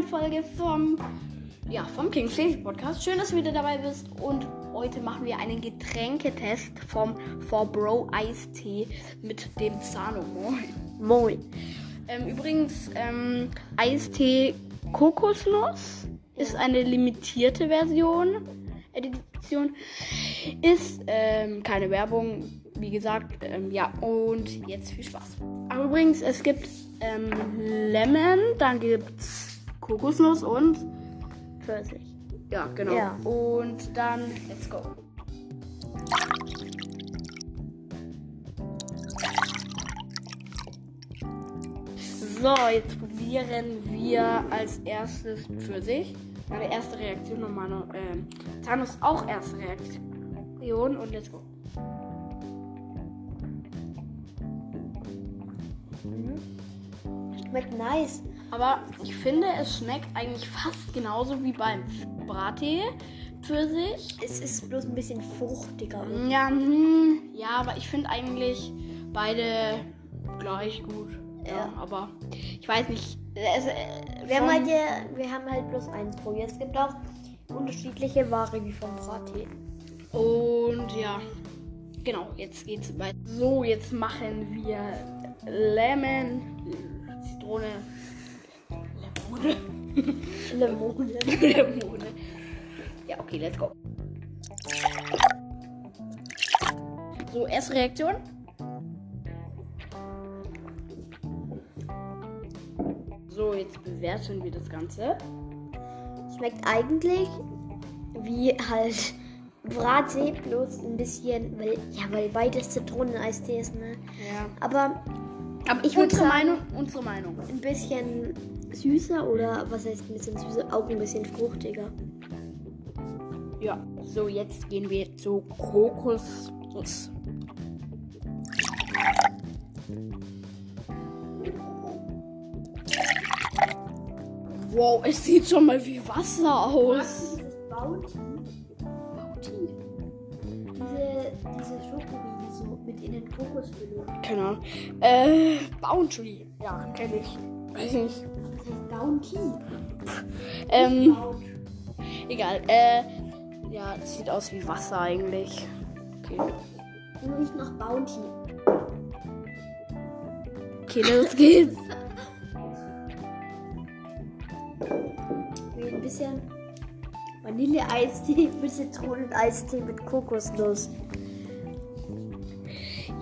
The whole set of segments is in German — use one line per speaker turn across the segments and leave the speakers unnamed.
neuen Folge vom, ja, vom King Stacy Podcast. Schön, dass du wieder dabei bist. Und heute machen wir einen Getränketest vom For Bro Eistee mit dem Zano. Moin.
Moin.
Ähm, übrigens, ähm, Eistee Kokosnuss ist eine limitierte Version. Edition ist ähm, keine Werbung, wie gesagt. Ähm, ja, und jetzt viel Spaß. Aber übrigens, es gibt ähm, Lemon, dann gibt's Kokosnuss und
Pfirsich.
ja, genau.
Ja.
Und dann let's go. So, jetzt probieren wir als erstes Pfirsich. Meine erste Reaktion und meine ähm, Thanos auch erste Reaktion und let's go.
Schmeckt nice.
Aber ich finde, es schmeckt eigentlich fast genauso wie beim Brattee Pfirsich.
Es ist bloß ein bisschen fruchtiger.
Ja, hm, ja, aber ich finde eigentlich beide gleich gut. Ja,
Ja.
aber ich weiß nicht. Es, äh,
Wir haben, halt ja, wir haben halt bloß eins probiert. Es gibt auch unterschiedliche Ware wie vom Brattee.
Und ja, genau, jetzt geht's weiter. So, jetzt machen wir Lemon, Zitrone, Lemone.
Lemone.
Lemone. Ja, okay, let's go. So, erste Reaktion. So, jetzt bewerten wir das Ganze.
Schmeckt eigentlich wie halt Brattee, bloß ein bisschen, weil, ja, weil beides Zitroneneistee ist, ne?
Ja.
Aber
Aber
Ich
unsere
sagen-
Meinung, unsere Meinung.
ein bisschen süßer oder was heißt ein bisschen süßer? Auch ein bisschen fruchtiger.
Ja. So, jetzt gehen wir zu Kokosnuss. Wow, es sieht schon mal wie Wasser aus.
Dieses Bounty. Bounty. Diese, diese Schokoriegel so mit innen Kokosfüllung.
Keine Ahnung. Äh, Bounty. Ja, kenne ich. Weiß nicht.
Was heißt Bounty?
Ähm,
Bounty.
egal. Äh, ja, es sieht aus wie Wasser eigentlich. Okay.
Nur nicht nach Bounty.
Okay, los geht's.
Ein bisschen Vanille-Eistee mit Zitronen-Eistee mit Kokosnuss.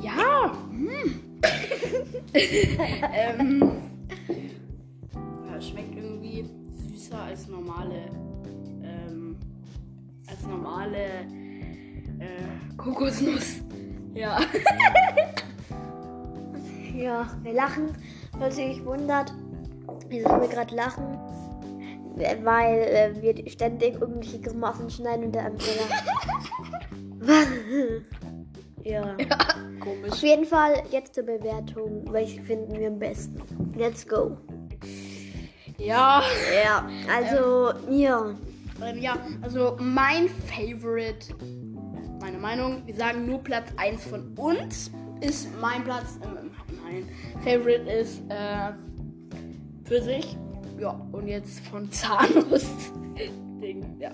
Ja. Hm. ähm, ja, schmeckt irgendwie süßer als normale, ähm, als normale äh, Kokosnuss. Ja.
Ja, wir lachen. Falls ihr euch wundert, wieso wir gerade lachen, weil äh, wir ständig irgendwelche Grimassen schneiden und der andere ja. Auf
Komisch.
jeden Fall jetzt zur Bewertung. Welche finden wir am besten? Let's go.
Ja.
Ja, also, ja.
Ähm, ja, also mein Favorite, meine Meinung, wir sagen nur Platz 1 von uns ist mein Platz, ähm, mein Favorite ist äh, für sich. Ja, und jetzt von Zahnus Ding, ja.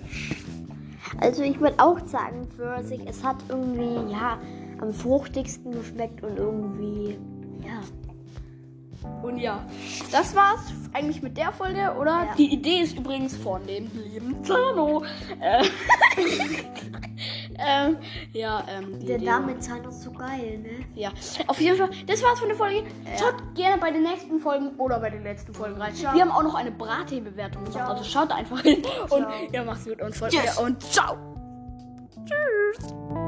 Also ich würde auch sagen, Pfirsich, es hat irgendwie, ja, am fruchtigsten geschmeckt und irgendwie, ja.
Und ja, das war's eigentlich mit der Folge, oder?
Ja.
Die Idee ist übrigens von dem lieben Zano. Äh, ähm, ja, ähm, die
Der Name Zahn ist so geil, ne?
Ja, auf jeden Fall, das war's von der Folge. Schaut gerne bei den nächsten Folgen oder bei den letzten Folgen rein.
Ciao.
Wir haben auch noch eine Brattee-Bewertung gemacht, also schaut einfach hin. Und
Ciao.
ja, macht's gut und folgt
Tschüss.
mir und ciao. Tschüss.